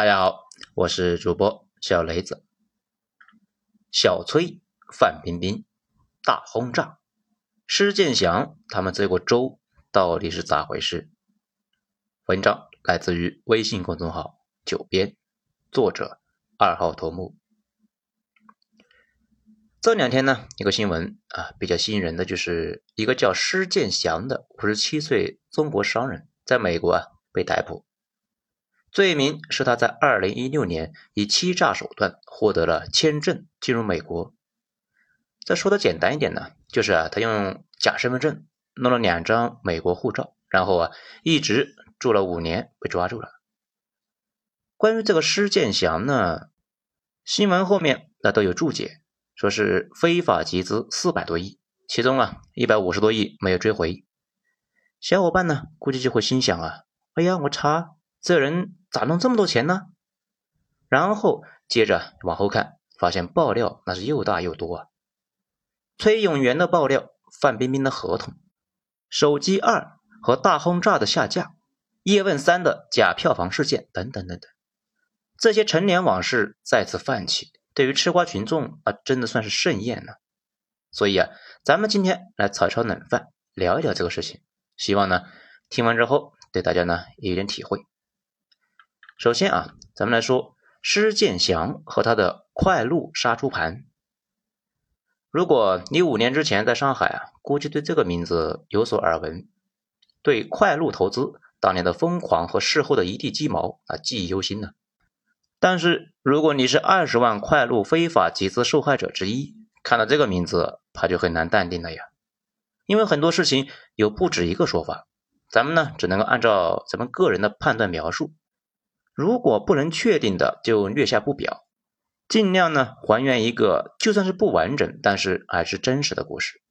大家好，我是主播小雷子。小崔、范冰冰大轰炸，施建祥他们这个州到底是咋回事？文章来自于微信公众号“九编”，作者二号头目。这两天呢，一个新闻啊，比较吸引人的就是一个叫施建祥的五十七岁中国商人，在美国啊被逮捕。罪名是他在二零一六年以欺诈手段获得了签证进入美国。再说的简单一点呢，就是啊，他用假身份证弄了两张美国护照，然后啊，一直住了五年，被抓住了。关于这个施建祥呢，新闻后面那都有注解，说是非法集资四百多亿，其中啊一百五十多亿没有追回。小伙伴呢，估计就会心想啊，哎呀，我查。这人咋弄这么多钱呢？然后接着往后看，发现爆料那是又大又多啊。崔永元的爆料，范冰冰的合同，手机二和大轰炸的下架，叶问三的假票房事件等等等等，这些陈年往事再次泛起，对于吃瓜群众啊，真的算是盛宴了。所以啊，咱们今天来炒炒冷饭，聊一聊这个事情，希望呢听完之后对大家呢有点体会。首先啊，咱们来说施建祥和他的快鹿杀猪盘。如果你五年之前在上海啊，估计对这个名字有所耳闻，对快鹿投资当年的疯狂和事后的一地鸡毛啊记忆犹新呢。但是如果你是二十万快鹿非法集资受害者之一，看到这个名字，怕就很难淡定了呀。因为很多事情有不止一个说法，咱们呢只能够按照咱们个人的判断描述。如果不能确定的，就略下不表，尽量呢还原一个就算是不完整，但是还是真实的故事。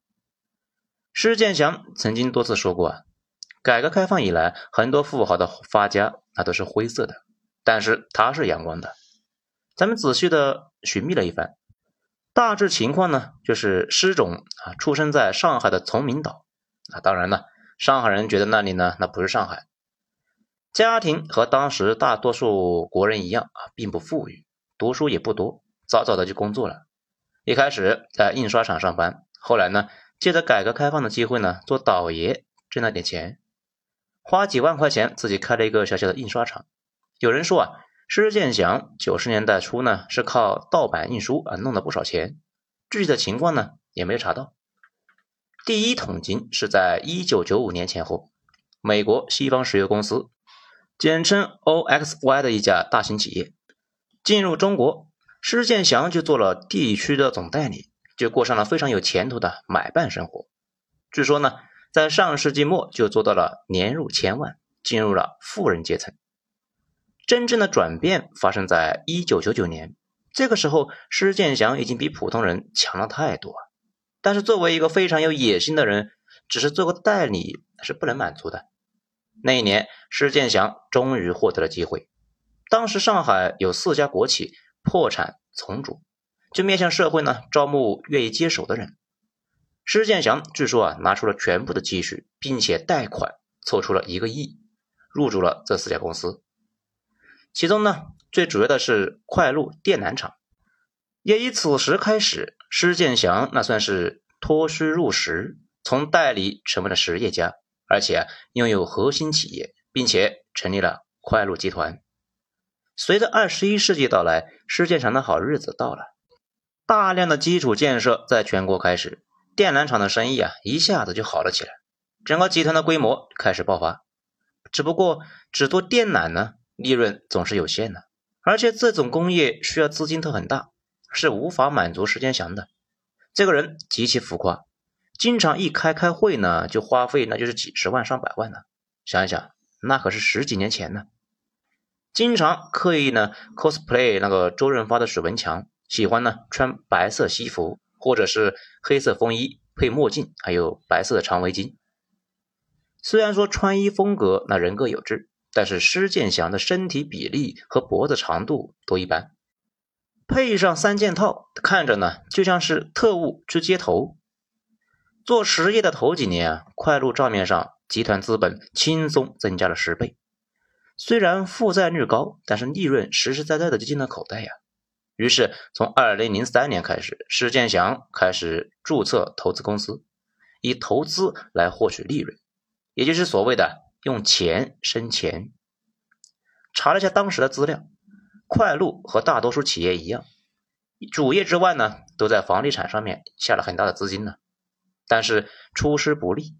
施建祥曾经多次说过啊，改革开放以来，很多富豪的发家那都是灰色的，但是他是阳光的。咱们仔细的寻觅了一番，大致情况呢，就是施总啊出生在上海的崇明岛啊，当然了，上海人觉得那里呢那不是上海。家庭和当时大多数国人一样啊，并不富裕，读书也不多，早早的就工作了。一开始在印刷厂上班，后来呢，借着改革开放的机会呢，做倒爷挣了点钱，花几万块钱自己开了一个小小的印刷厂。有人说啊，施建祥九十年代初呢，是靠盗版印书啊弄了不少钱，具体的情况呢也没有查到。第一桶金是在一九九五年前后，美国西方石油公司。简称 OXY 的一家大型企业进入中国，施建祥就做了地区的总代理，就过上了非常有前途的买办生活。据说呢，在上世纪末就做到了年入千万，进入了富人阶层。真正的转变发生在一九九九年，这个时候施建祥已经比普通人强了太多。但是作为一个非常有野心的人，只是做个代理是不能满足的。那一年，施建祥终于获得了机会。当时上海有四家国企破产重组，就面向社会呢招募愿意接手的人。施建祥据说啊拿出了全部的积蓄，并且贷款凑出了一个亿，入驻了这四家公司。其中呢最主要的是快路电缆厂，也以此时开始，施建祥那算是脱虚入实，从代理成为了实业家。而且拥有核心企业，并且成立了快路集团。随着二十一世纪到来，施建祥的好日子到了，大量的基础建设在全国开始，电缆厂的生意啊一下子就好了起来，整个集团的规模开始爆发。只不过只做电缆呢，利润总是有限的，而且这种工业需要资金都很大，是无法满足施建祥的。这个人极其浮夸。经常一开开会呢，就花费那就是几十万上百万呢。想一想，那可是十几年前呢。经常刻意呢 cosplay 那个周润发的许文强，喜欢呢穿白色西服或者是黑色风衣配墨镜，还有白色的长围巾。虽然说穿衣风格那人各有志，但是施建祥的身体比例和脖子长度都一般，配上三件套，看着呢就像是特务去接头。做实业的头几年啊，快鹿账面上集团资本轻松增加了十倍。虽然负债率高，但是利润实实在在的就进了口袋呀。于是从二零零三年开始，施建祥开始注册投资公司，以投资来获取利润，也就是所谓的用钱生钱。查了一下当时的资料，快鹿和大多数企业一样，主业之外呢，都在房地产上面下了很大的资金呢。但是出师不利，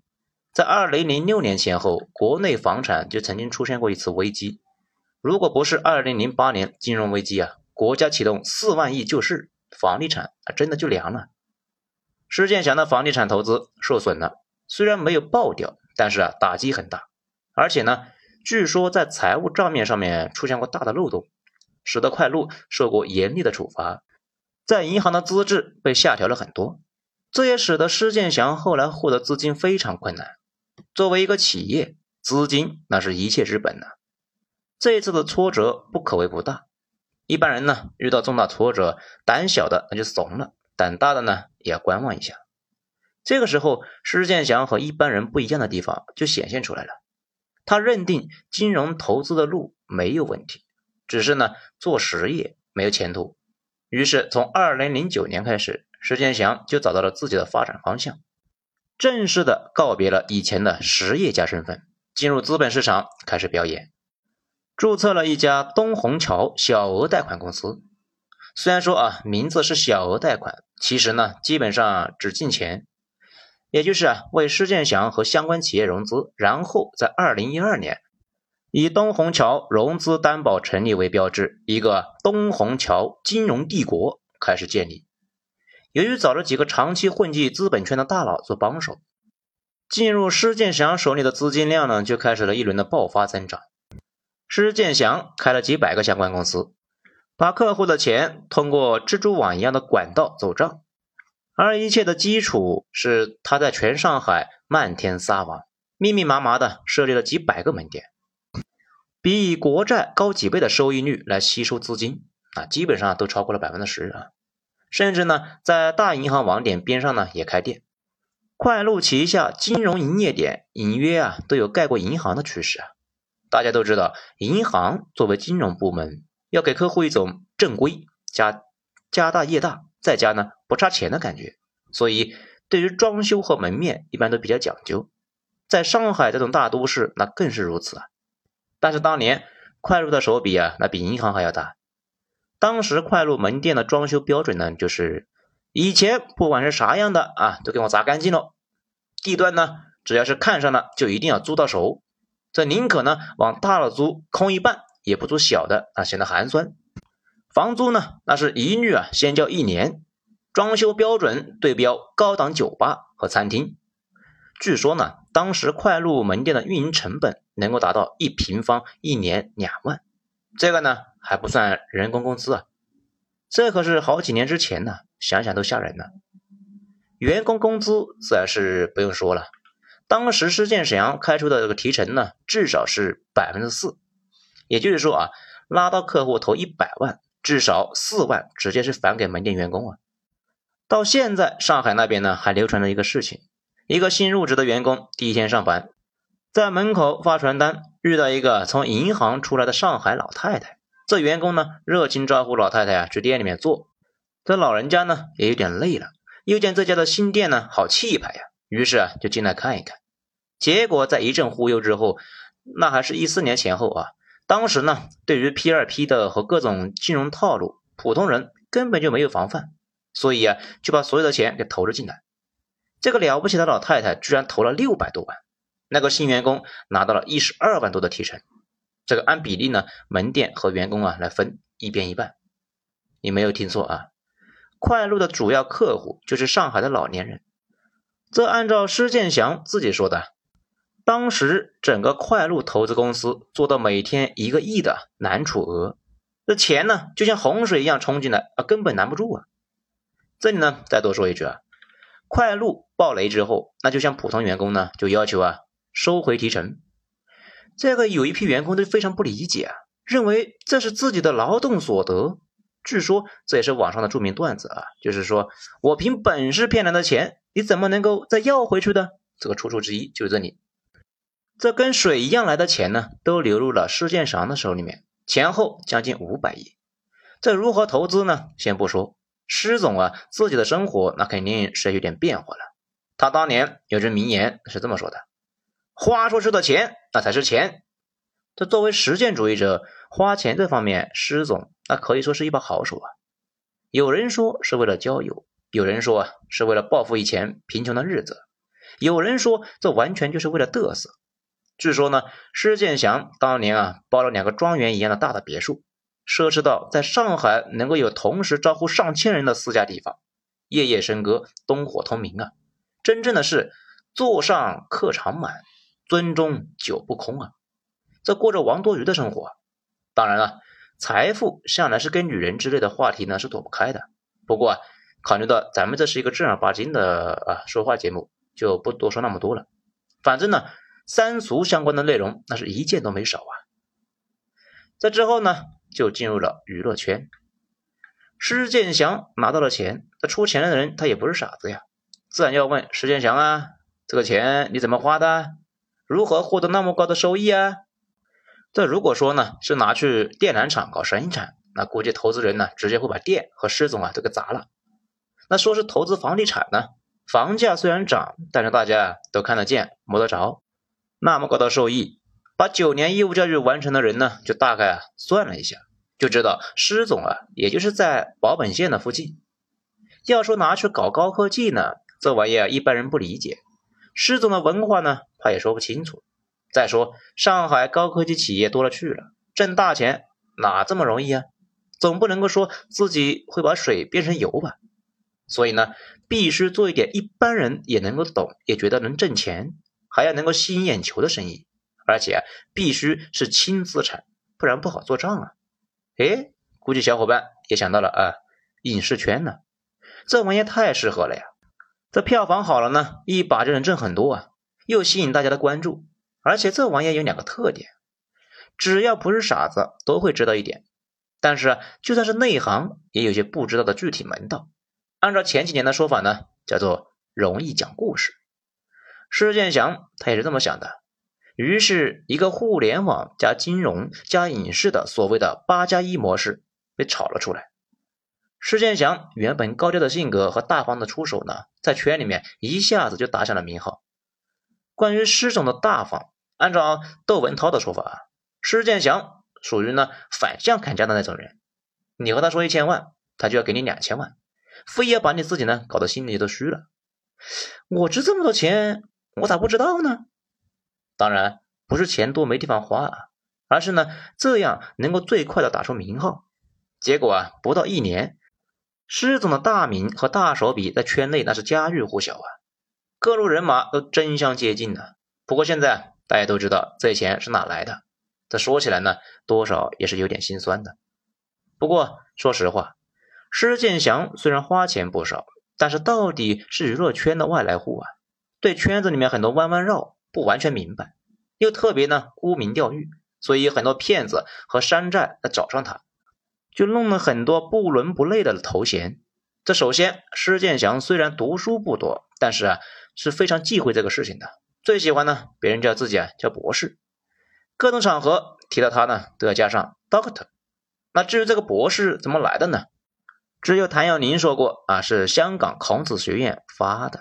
在二零零六年前后，国内房产就曾经出现过一次危机。如果不是二零零八年金融危机啊，国家启动四万亿救市，房地产啊真的就凉了。施建祥的房地产投资受损了，虽然没有爆掉，但是啊打击很大，而且呢，据说在财务账面上面出现过大的漏洞，使得快鹿受过严厉的处罚，在银行的资质被下调了很多。这也使得施建祥后来获得资金非常困难。作为一个企业，资金那是一切之本呐。这一次的挫折不可谓不大。一般人呢，遇到重大挫折，胆小的那就怂了，胆大的呢也要观望一下。这个时候，施建祥和一般人不一样的地方就显现出来了。他认定金融投资的路没有问题，只是呢做实业没有前途。于是从二零零九年开始。施建祥就找到了自己的发展方向，正式的告别了以前的实业家身份，进入资本市场开始表演，注册了一家东虹桥小额贷款公司。虽然说啊名字是小额贷款，其实呢基本上只进钱，也就是啊为施建祥和相关企业融资，然后在二零一二年以东虹桥融资担保成立为标志，一个东虹桥金融帝国开始建立。由于找了几个长期混迹资本圈的大佬做帮手，进入施建祥手里的资金量呢，就开始了一轮的爆发增长。施建祥开了几百个相关公司，把客户的钱通过蜘蛛网一样的管道走账，而一切的基础是他在全上海漫天撒网，密密麻麻的设立了几百个门店，比以国债高几倍的收益率来吸收资金啊，基本上都超过了百分之十啊。甚至呢，在大银行网点边上呢也开店，快鹿旗下金融营业点隐约啊都有盖过银行的趋势啊。大家都知道，银行作为金融部门，要给客户一种正规加家大业大，再加呢不差钱的感觉，所以对于装修和门面一般都比较讲究。在上海这种大都市，那更是如此啊。但是当年快鹿的手笔啊，那比银行还要大。当时快鹿门店的装修标准呢，就是以前不管是啥样的啊，都给我砸干净了。地段呢，只要是看上了，就一定要租到手。这宁可呢往大了租，空一半，也不租小的，啊，显得寒酸。房租呢，那是一律啊先交一年。装修标准对标高档酒吧和餐厅。据说呢，当时快鹿门店的运营成本能够达到一平方一年两万。这个呢？还不算人工工资啊，这可是好几年之前呢，想想都吓人呢。员工工资自然是不用说了，当时施建祥开出的这个提成呢，至少是百分之四，也就是说啊，拉到客户投一百万，至少四万直接是返给门店员工啊。到现在上海那边呢，还流传着一个事情：一个新入职的员工第一天上班，在门口发传单，遇到一个从银行出来的上海老太太。这员工呢，热情招呼老太太啊去店里面坐。这老人家呢也有点累了，又见这家的新店呢好气派呀，于是啊就进来看一看。结果在一阵忽悠之后，那还是一四年前后啊。当时呢，对于 P 二 P 的和各种金融套路，普通人根本就没有防范，所以啊就把所有的钱给投了进来。这个了不起的老太太居然投了六百多万，那个新员工拿到了一十二万多的提成。这个按比例呢，门店和员工啊来分一边一半。你没有听错啊，快鹿的主要客户就是上海的老年人。这按照施建祥自己说的，当时整个快鹿投资公司做到每天一个亿的难处额，这钱呢就像洪水一样冲进来啊，根本拦不住啊。这里呢再多说一句啊，快鹿爆雷之后，那就像普通员工呢就要求啊收回提成。这个有一批员工都非常不理解啊，认为这是自己的劳动所得。据说这也是网上的著名段子啊，就是说我凭本事骗来的钱，你怎么能够再要回去的？这个出处之一就是这里。这跟水一样来的钱呢，都流入了施建祥的手里面，前后将近五百亿。这如何投资呢？先不说，施总啊自己的生活那肯定是有点变化了。他当年有句名言是这么说的：“花出去的钱那才是钱。”这作为实践主义者，花钱这方面，施总那可以说是一把好手啊。有人说是为了交友，有人说啊是为了报复以前贫穷的日子，有人说这完全就是为了嘚瑟。据说呢，施建祥当年啊包了两个庄园一样的大的别墅，奢侈到在上海能够有同时招呼上千人的私家地方，夜夜笙歌，灯火通明啊，真正的是座上客常满，樽中酒不空啊，这过着王多鱼的生活。当然了，财富向来是跟女人之类的话题呢是躲不开的。不过啊，考虑到咱们这是一个正儿八经的啊说话节目，就不多说那么多了。反正呢。三俗相关的内容，那是一件都没少啊。在之后呢，就进入了娱乐圈。施建祥拿到了钱，这出钱的人他也不是傻子呀，自然要问施建祥啊，这个钱你怎么花的？如何获得那么高的收益啊？这如果说呢是拿去电缆厂搞生产，那估计投资人呢直接会把店和施总啊都给砸了。那说是投资房地产呢，房价虽然涨，但是大家都看得见摸得着。那么高的收益，把九年义务教育完成的人呢，就大概算了一下，就知道施总啊，也就是在保本县的附近。要说拿去搞高科技呢，这玩意儿一般人不理解。施总的文化呢，他也说不清楚。再说上海高科技企业多了去了，挣大钱哪这么容易啊？总不能够说自己会把水变成油吧？所以呢，必须做一点一般人也能够懂，也觉得能挣钱。还要能够吸引眼球的生意，而且必须是轻资产，不然不好做账啊！哎，估计小伙伴也想到了啊，影视圈呢，这玩意太适合了呀！这票房好了呢，一把就能挣很多啊，又吸引大家的关注，而且这玩意有两个特点，只要不是傻子都会知道一点，但是就算是内行也有些不知道的具体门道。按照前几年的说法呢，叫做容易讲故事。施建祥他也是这么想的，于是，一个互联网加金融加影视的所谓的“八加一”模式被炒了出来。施建祥原本高调的性格和大方的出手呢，在圈里面一下子就打响了名号。关于施总的大方，按照窦文涛的说法，施建祥属于呢反向砍价的那种人，你和他说一千万，他就要给你两千万，非要把你自己呢搞得心里都虚了。我值这么多钱。我咋不知道呢？当然不是钱多没地方花啊，而是呢这样能够最快的打出名号。结果啊，不到一年，施总的大名和大手笔在圈内那是家喻户晓啊，各路人马都争相接近呢。不过现在大家都知道这钱是哪来的，这说起来呢，多少也是有点心酸的。不过说实话，施建祥虽然花钱不少，但是到底是娱乐圈的外来户啊。对圈子里面很多弯弯绕不完全明白，又特别呢沽名钓誉，所以很多骗子和山寨来找上他，就弄了很多不伦不类的头衔。这首先，施建祥虽然读书不多，但是啊是非常忌讳这个事情的，最喜欢呢别人叫自己啊叫博士，各种场合提到他呢都要加上 Doctor。那至于这个博士怎么来的呢？只有谭耀宁说过啊，是香港孔子学院发的。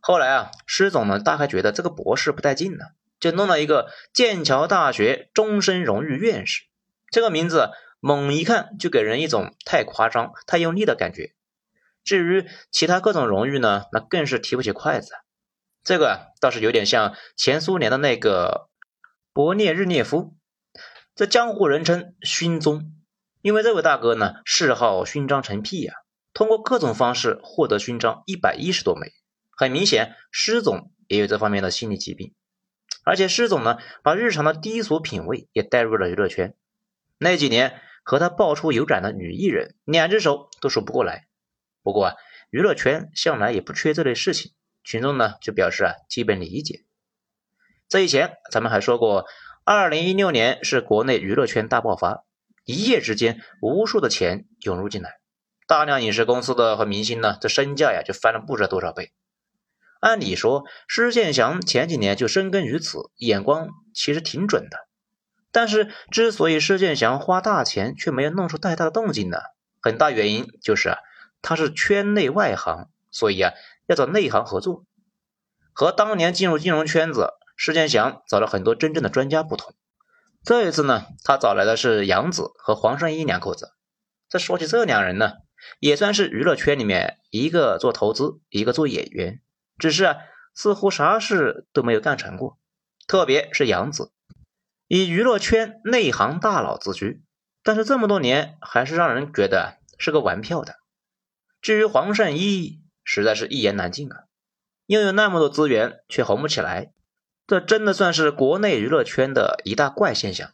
后来啊，施总呢大概觉得这个博士不带劲了，就弄了一个剑桥大学终身荣誉院士。这个名字猛一看就给人一种太夸张、太用力的感觉。至于其他各种荣誉呢，那更是提不起筷子。这个倒是有点像前苏联的那个勃列日涅夫，这江湖人称勋宗，因为这位大哥呢嗜好勋章成癖呀，通过各种方式获得勋章一百一十多枚。很明显，施总也有这方面的心理疾病，而且施总呢，把日常的低俗品味也带入了娱乐圈。那几年和他爆出有染的女艺人，两只手都数不过来。不过啊，娱乐圈向来也不缺这类事情，群众呢就表示啊基本理解。这以前咱们还说过，二零一六年是国内娱乐圈大爆发，一夜之间无数的钱涌入进来，大量影视公司的和明星呢，这身价呀就翻了不知道多少倍。按理说，施建祥前几年就深耕于此，眼光其实挺准的。但是，之所以施建祥花大钱却没有弄出太大的动静呢，很大原因就是，他是圈内外行，所以啊，要找内行合作。和当年进入金融圈子，施建祥找了很多真正的专家不同，这一次呢，他找来的是杨子和黄圣依两口子。这说起这两人呢，也算是娱乐圈里面一个做投资，一个做演员。只是啊，似乎啥事都没有干成过，特别是杨子，以娱乐圈内行大佬自居，但是这么多年还是让人觉得是个玩票的。至于黄圣依，实在是一言难尽啊，拥有那么多资源却红不起来，这真的算是国内娱乐圈的一大怪现象。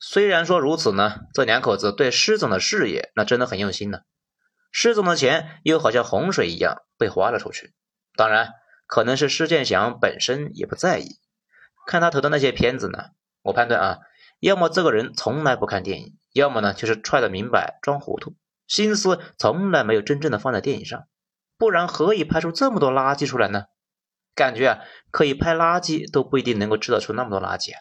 虽然说如此呢，这两口子对施总的事业那真的很用心呢，施总的钱又好像洪水一样被花了出去，当然。可能是施建祥本身也不在意，看他投的那些片子呢，我判断啊，要么这个人从来不看电影，要么呢就是揣的明白装糊涂，心思从来没有真正的放在电影上，不然何以拍出这么多垃圾出来呢？感觉啊，可以拍垃圾都不一定能够制造出那么多垃圾啊。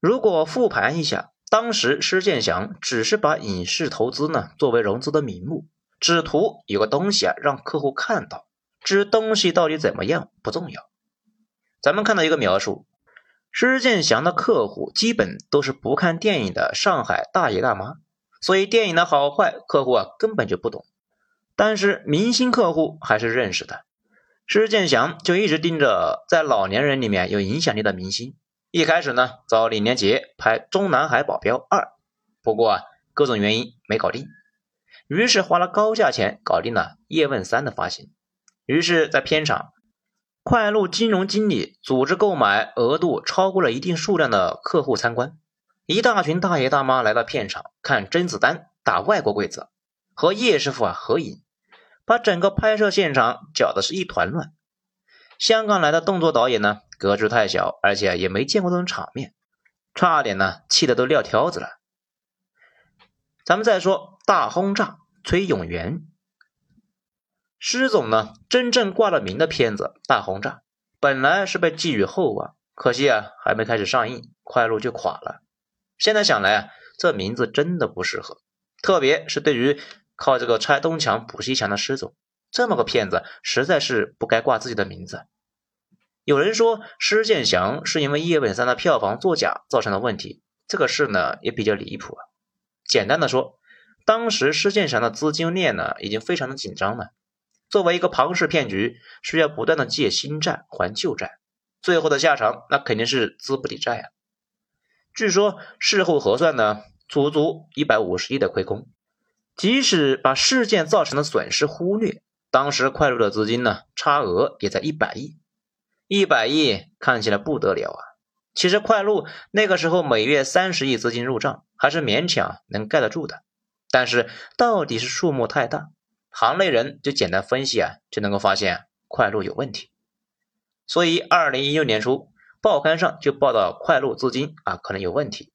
如果复盘一下，当时施建祥只是把影视投资呢作为融资的名目，只图有个东西啊让客户看到。至于东西到底怎么样不重要，咱们看到一个描述，施建祥的客户基本都是不看电影的上海大爷大妈，所以电影的好坏客户啊根本就不懂。但是明星客户还是认识的，施建祥就一直盯着在老年人里面有影响力的明星。一开始呢找李连杰拍《中南海保镖二》，不过啊各种原因没搞定，于是花了高价钱搞定了《叶问三》的发行。于是，在片场，快路金融经理组织购买额度超过了一定数量的客户参观，一大群大爷大妈来到片场看甄子丹打外国鬼子，和叶师傅啊合影，把整个拍摄现场搅得是一团乱。香港来的动作导演呢，格局太小，而且也没见过这种场面，差点呢气得都撂挑子了。咱们再说大轰炸，崔永元。施总呢，真正挂了名的片子《大轰炸》，本来是被寄予厚望，可惜啊，还没开始上映，快路就垮了。现在想来啊，这名字真的不适合，特别是对于靠这个拆东墙补西墙的施总，这么个片子实在是不该挂自己的名字。有人说施建祥是因为《叶问三》的票房作假造成的问题，这个事呢也比较离谱啊。简单的说，当时施建祥的资金链呢已经非常的紧张了。作为一个庞氏骗局，需要不断的借新债还旧债，最后的下场那肯定是资不抵债啊。据说事后核算呢，足足一百五十亿的亏空。即使把事件造成的损失忽略，当时快路的资金呢差额也在一百亿，一百亿看起来不得了啊。其实快路那个时候每月三十亿资金入账，还是勉强能盖得住的。但是到底是数目太大。行内人就简单分析啊，就能够发现快路有问题。所以，二零一六年初，报刊上就报道快路资金啊可能有问题，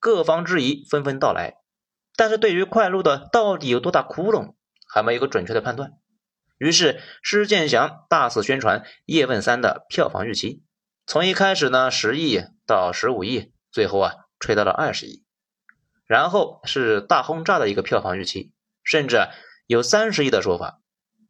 各方质疑纷纷到来。但是对于快路的到底有多大窟窿，还没有个准确的判断。于是，施建祥大肆宣传《叶问三》的票房预期，从一开始呢十亿到十五亿，最后啊吹到了二十亿，然后是大轰炸的一个票房预期，甚至。有三十亿的说法，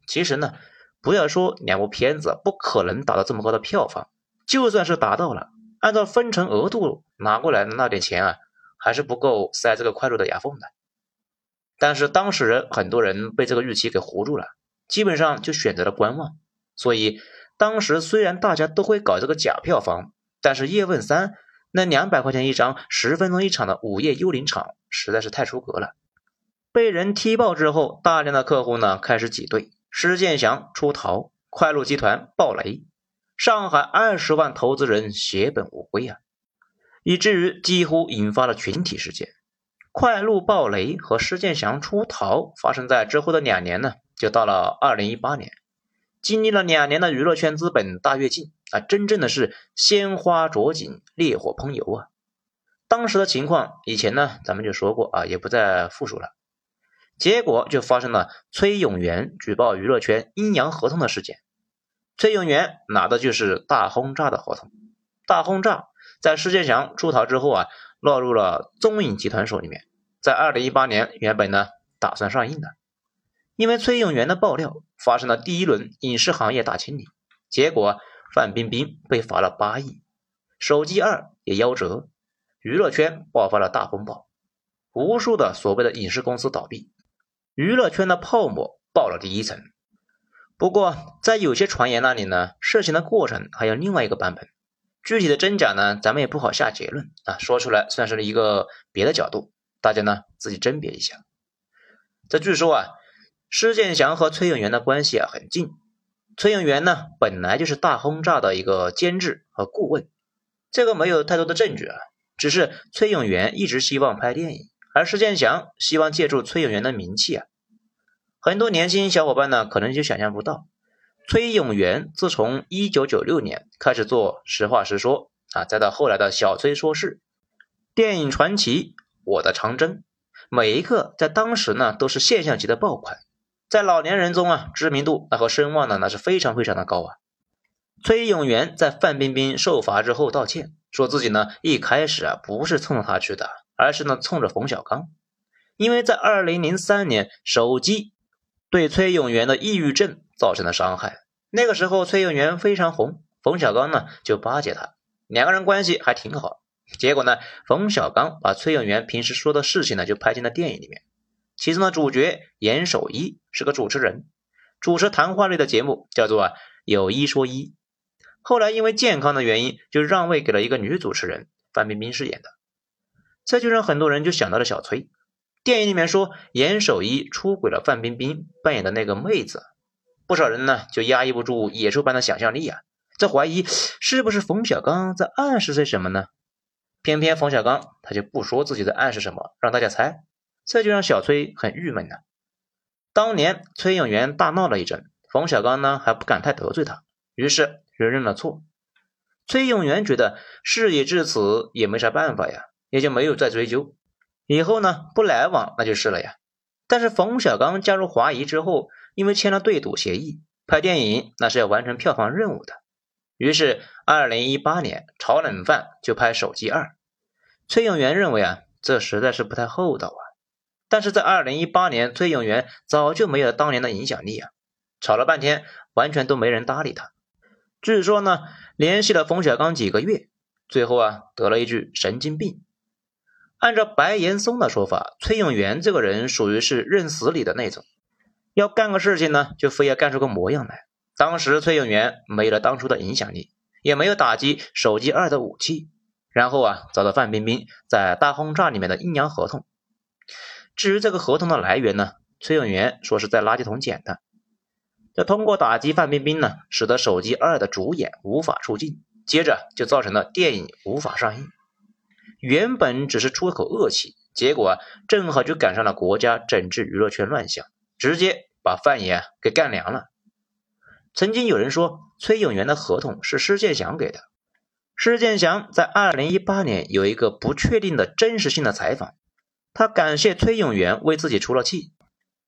其实呢，不要说两部片子不可能达到这么高的票房，就算是达到了，按照分成额度拿过来的那点钱啊，还是不够塞这个快乐的牙缝的。但是当事人很多人被这个预期给糊住了，基本上就选择了观望。所以当时虽然大家都会搞这个假票房，但是《叶问三》那两百块钱一张、十分钟一场的午夜幽灵场实在是太出格了。被人踢爆之后，大量的客户呢开始挤兑，施建祥出逃，快路集团暴雷，上海二十万投资人血本无归啊，以至于几乎引发了群体事件。快路暴雷和施建祥出逃发生在之后的两年呢，就到了二零一八年，经历了两年的娱乐圈资本大跃进啊，真正的是鲜花着锦，烈火烹油啊。当时的情况，以前呢咱们就说过啊，也不再复述了。结果就发生了崔永元举报娱乐圈阴阳合同的事件。崔永元拿的就是大轰炸的合同。大轰炸在施建祥出逃之后啊，落入了中影集团手里面。在二零一八年，原本呢打算上映的，因为崔永元的爆料，发生了第一轮影视行业大清理，结果范冰冰被罚了八亿，手机二也夭折，娱乐圈爆发了大风暴，无数的所谓的影视公司倒闭，娱乐圈的泡沫爆了第一层。不过，在有些传言那里呢，事情的过程还有另外一个版本，具体的真假呢，咱们也不好下结论啊。说出来算是一个别的角度，大家呢自己甄别一下。这据说啊，施建祥和崔永元的关系啊很近，崔永元呢本来就是大轰炸的一个监制和顾问，这个没有太多的证据啊，只是崔永元一直希望拍电影，而施建祥希望借助崔永元的名气啊。很多年轻小伙伴呢，可能就想象不到，崔永元自从一九九六年开始做《实话实说》啊，再到后来的小崔说事、电影传奇、我的长征，每一个在当时呢都是现象级的爆款，在老年人中啊，知名度那和声望呢那是非常非常的高啊。崔永元在范冰冰受罚之后道歉，说自己呢一开始啊不是冲着他去的，而是呢冲着冯小刚，因为在二零零三年手机。对崔永元的抑郁症造成的伤害。那个时候崔永元非常红，冯小刚呢就巴结他，两个人关系还挺好。结果呢，冯小刚把崔永元平时说的事情呢就拍进了电影里面。其中的主角严守一是个主持人，主持谈话类的节目，叫做“有一说一”。后来因为健康的原因，就让位给了一个女主持人，范冰冰饰演的。这就让很多人就想到了小崔。电影里面说严守一出轨了范冰冰扮演的那个妹子，不少人呢就压抑不住野兽般的想象力啊，在怀疑是不是冯小刚在暗示些什么呢？偏偏冯小刚他就不说自己在暗示什么，让大家猜，这就让小崔很郁闷呢。当年崔永元大闹了一阵，冯小刚呢还不敢太得罪他，于是就认了错。崔永元觉得事已至此也没啥办法呀，也就没有再追究。以后呢，不来往那就是了呀。但是冯小刚加入华谊之后，因为签了对赌协议，拍电影那是要完成票房任务的。于是，二零一八年炒冷饭就拍《手机二》。崔永元认为啊，这实在是不太厚道啊。但是在二零一八年，崔永元早就没有当年的影响力啊，吵了半天，完全都没人搭理他。据说呢，联系了冯小刚几个月，最后啊，得了一句神经病。按照白岩松的说法，崔永元这个人属于是认死理的那种，要干个事情呢，就非要干出个模样来。当时崔永元没了当初的影响力，也没有打击手机二的武器，然后啊，找到范冰冰在大轰炸里面的阴阳合同。至于这个合同的来源呢，崔永元说是在垃圾桶捡的。这通过打击范冰冰呢，使得手机二的主演无法出镜，接着就造成了电影无法上映。原本只是出口恶气，结果啊，正好就赶上了国家整治娱乐圈乱象，直接把范爷给干凉了。曾经有人说，崔永元的合同是施建祥给的。施建祥在二零一八年有一个不确定的真实性的采访，他感谢崔永元为自己出了气，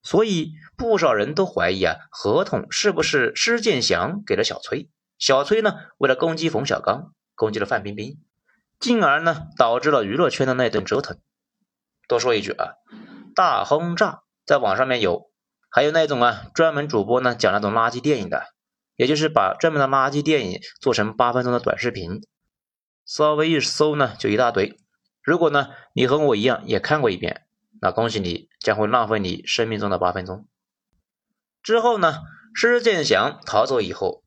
所以不少人都怀疑啊，合同是不是施建祥给了小崔？小崔呢，为了攻击冯小刚，攻击了范冰冰。进而呢，导致了娱乐圈的那顿折腾。多说一句啊，大轰炸在网上面有，还有那种啊，专门主播呢讲那种垃圾电影的，也就是把专门的垃圾电影做成八分钟的短视频，稍微一搜呢就一大堆。如果呢你和我一样也看过一遍，那恭喜你将会浪费你生命中的八分钟。之后呢，施建祥逃走以后，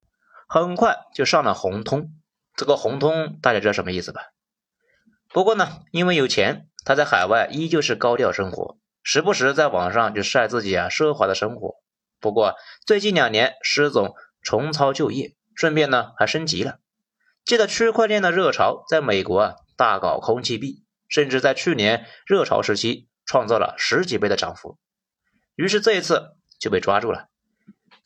很快就上了红通。这个红通大家知道什么意思吧？不过呢，因为有钱，他在海外依旧是高调生活，时不时在网上就晒自己啊奢华的生活。不过最近两年，施总重操旧业，顺便呢还升级了。借着区块链的热潮，在美国啊大搞空气币，甚至在去年热潮时期创造了十几倍的涨幅。于是这一次就被抓住了。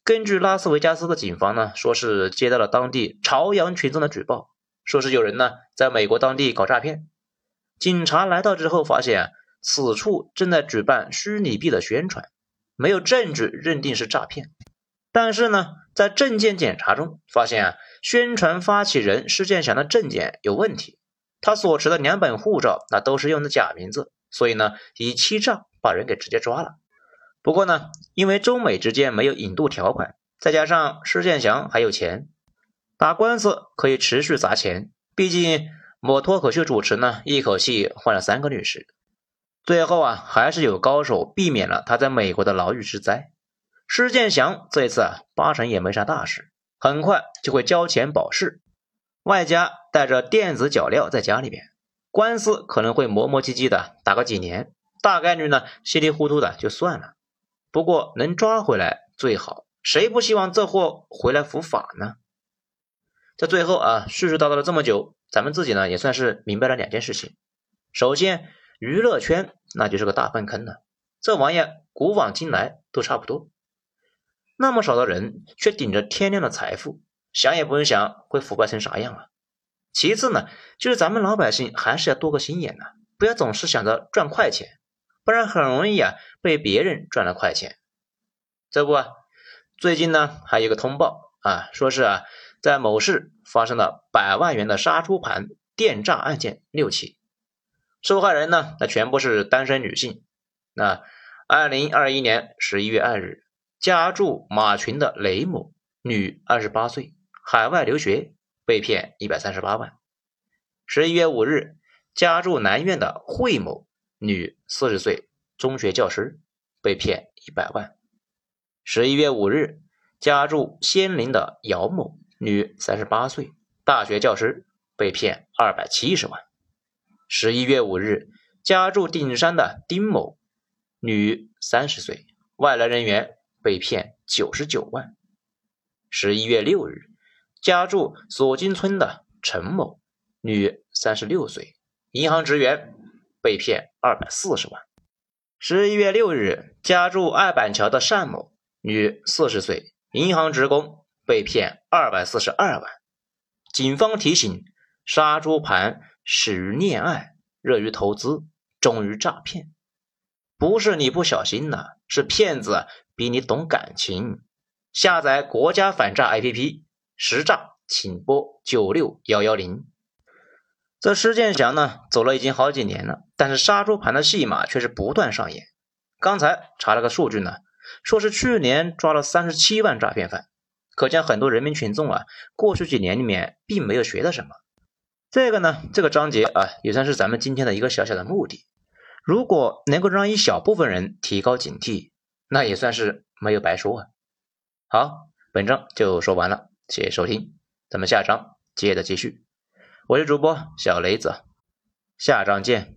根据拉斯维加斯的警方呢，说是接到了当地朝阳群众的举报，说是有人呢在美国当地搞诈骗。警察来到之后，发现此处正在举办虚拟币的宣传，没有证据认定是诈骗。但是呢，在证件检查中发现啊，宣传发起人施建祥的证件有问题，他所持的两本护照那都是用的假名字，所以呢，以欺诈把人给直接抓了。不过呢，因为中美之间没有引渡条款，再加上施建祥还有钱，打官司可以持续砸钱。毕竟某脱口秀主持呢，一口气换了三个律师，最后啊，还是有高手避免了他在美国的牢狱之灾。施建祥这一次啊，八成也没啥大事，很快就会交钱保释，外加带着电子脚镣在家里边，官司可能会磨磨唧唧的打个几年，大概率呢稀里糊涂的就算了。不过能抓回来最好，谁不希望这货回来伏法呢？在最后啊，絮絮叨叨了这么久，咱们自己呢也算是明白了两件事情。首先，娱乐圈那就是个大粪坑了，这玩意儿古往今来都差不多。那么少的人，却顶着天量的财富，想也不用想会腐败成啥样啊！其次呢，就是咱们老百姓还是要多个心眼呐，不要总是想着赚快钱，不然很容易啊被别人赚了快钱。这不，啊，最近呢还有个通报啊，说是啊在某市发生了百万元的杀猪盘电诈案件六起，受害人呢那全部是单身女性。那二零二一年十一月二日。家住马群的雷某，女，二十八岁，海外留学，被骗一百三十八万。十一月五日，家住南苑的惠某，女，四十岁，中学教师，被骗一百万。十一月五日，家住仙林的姚某，女，三十八岁，大学教师，被骗二百七十万。十一月五日，家住顶山的丁某，女，三十岁，外来人员。被骗九十九万。十一月六日，家住锁金村的陈某，女，三十六岁，银行职员，被骗二百四十万。十一月六日，家住二板桥的单某，女，四十岁，银行职工，被骗二百四十二万。警方提醒：杀猪盘始于恋爱，热于投资，终于诈骗。不是你不小心了，是骗子。比你懂感情，下载国家反诈 APP，实诈请拨九六幺幺零。这施建祥呢，走了已经好几年了，但是杀猪盘的戏码却是不断上演。刚才查了个数据呢，说是去年抓了三十七万诈骗犯，可见很多人民群众啊，过去几年里面并没有学到什么。这个呢，这个章节啊，也算是咱们今天的一个小小的目的。如果能够让一小部分人提高警惕。那也算是没有白说啊。好，本章就说完了，谢谢收听，咱们下章接着继续。我是主播小雷子，下章见。